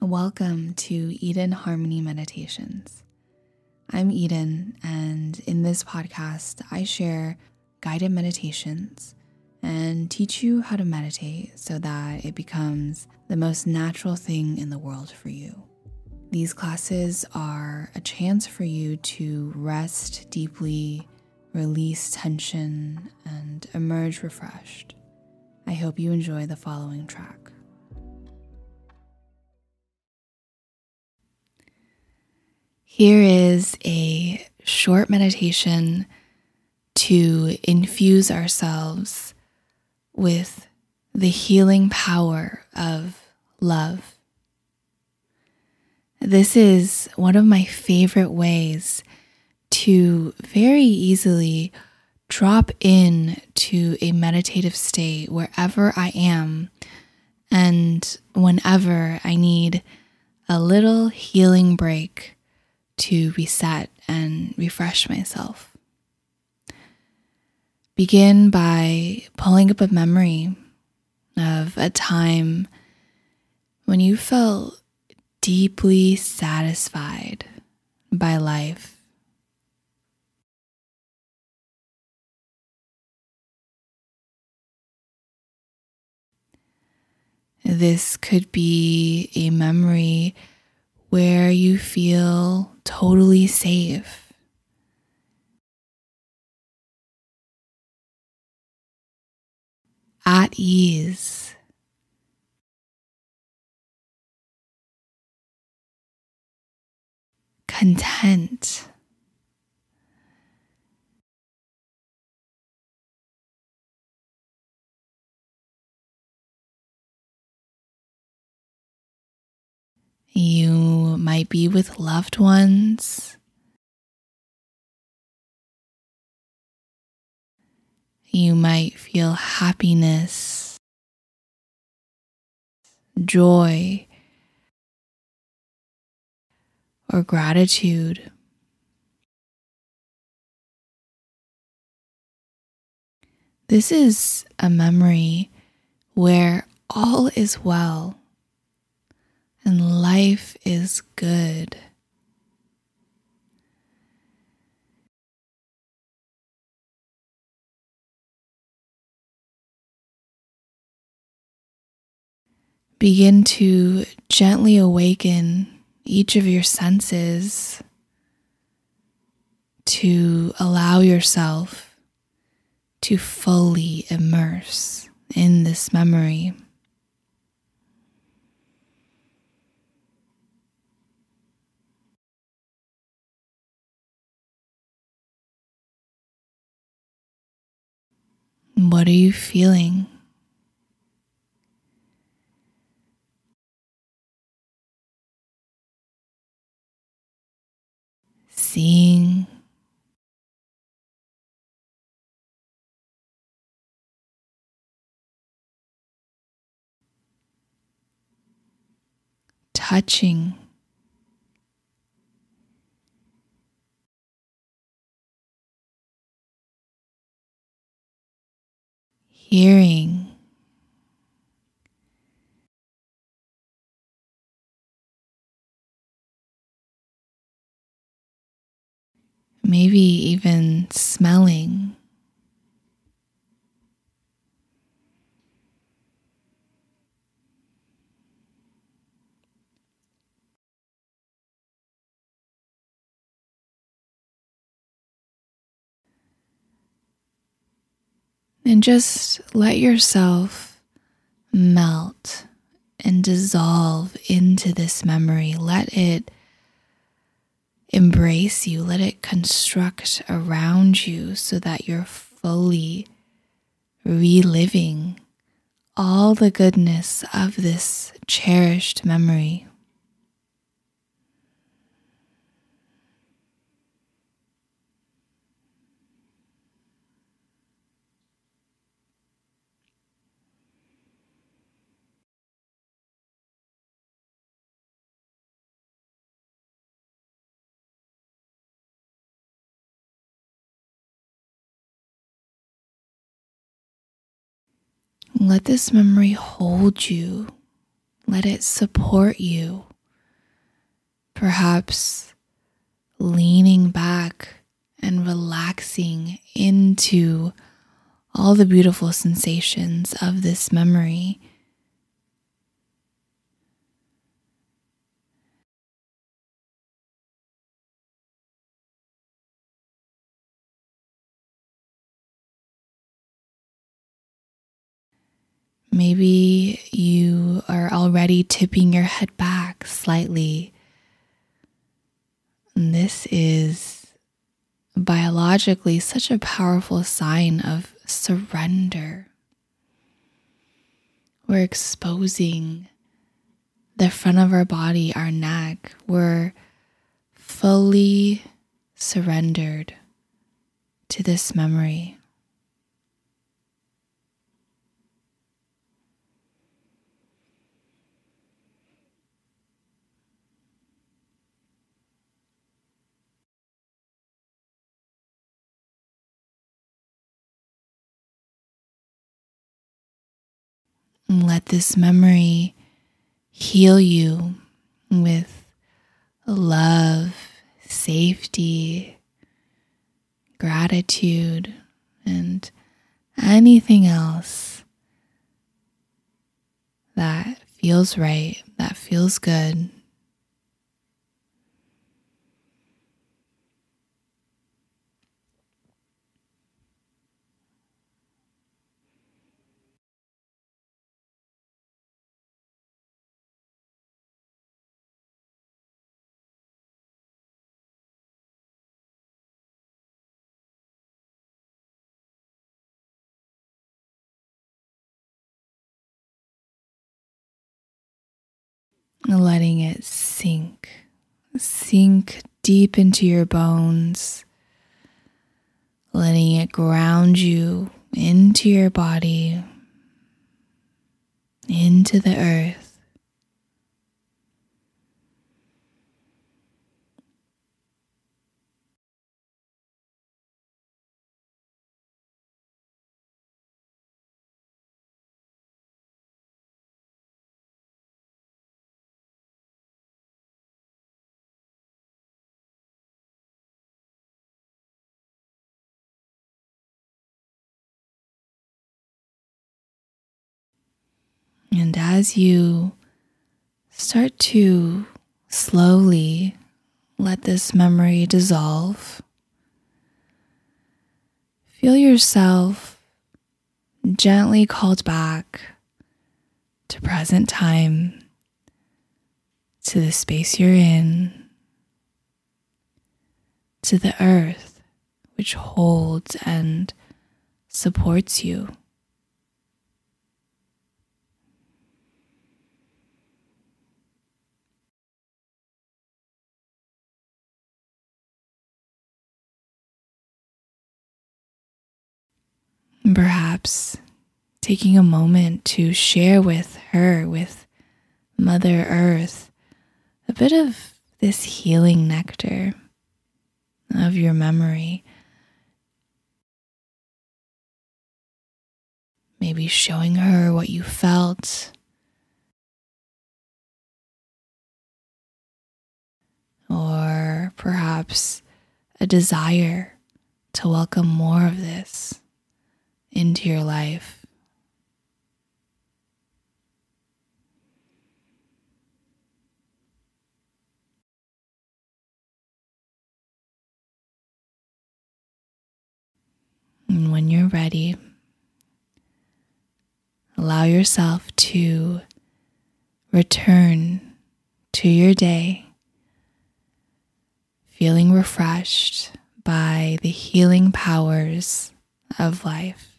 Welcome to Eden Harmony Meditations. I'm Eden, and in this podcast, I share guided meditations and teach you how to meditate so that it becomes the most natural thing in the world for you. These classes are a chance for you to rest deeply, release tension, and emerge refreshed. I hope you enjoy the following track. Here is a short meditation to infuse ourselves with the healing power of love. This is one of my favorite ways to very easily drop in to a meditative state wherever I am and whenever I need a little healing break to reset and refresh myself. Begin by pulling up a memory of a time when you felt deeply satisfied by life. This could be a memory where you feel totally safe. At ease. Content. You might be with loved ones. You might feel happiness, joy, or gratitude. This is a memory where all is well and life is good. Begin to gently awaken each of your senses to allow yourself to fully immerse in this memory. What are you feeling? Seeing, touching. Hearing. Maybe even smelling. And just let yourself melt and dissolve into this memory. Let it embrace you, let it construct around you so that you're fully reliving all the goodness of this cherished memory. Let this memory hold you let it support you. Perhaps leaning back and relaxing into all the beautiful sensations of this memory. Already tipping your head back slightly. And this is biologically such a powerful sign of surrender. We're exposing the front of our body, our neck. We're fully surrendered to this memory. And let this memory heal you with love, safety, gratitude, and anything else that feels right, that feels good. Letting it sink, sink deep into your bones, letting it ground you into your body, into the earth. And as you start to slowly let this memory dissolve, feel yourself gently called back to present time, to the space you're in, to the earth which holds and supports you. And perhaps taking a moment to share with her, with Mother Earth, a bit of this healing nectar of your memory. Maybe showing her what you felt. Or perhaps a desire to welcome more of this into your life. And when you're ready, allow yourself to return to your day feeling refreshed by the healing powers of life.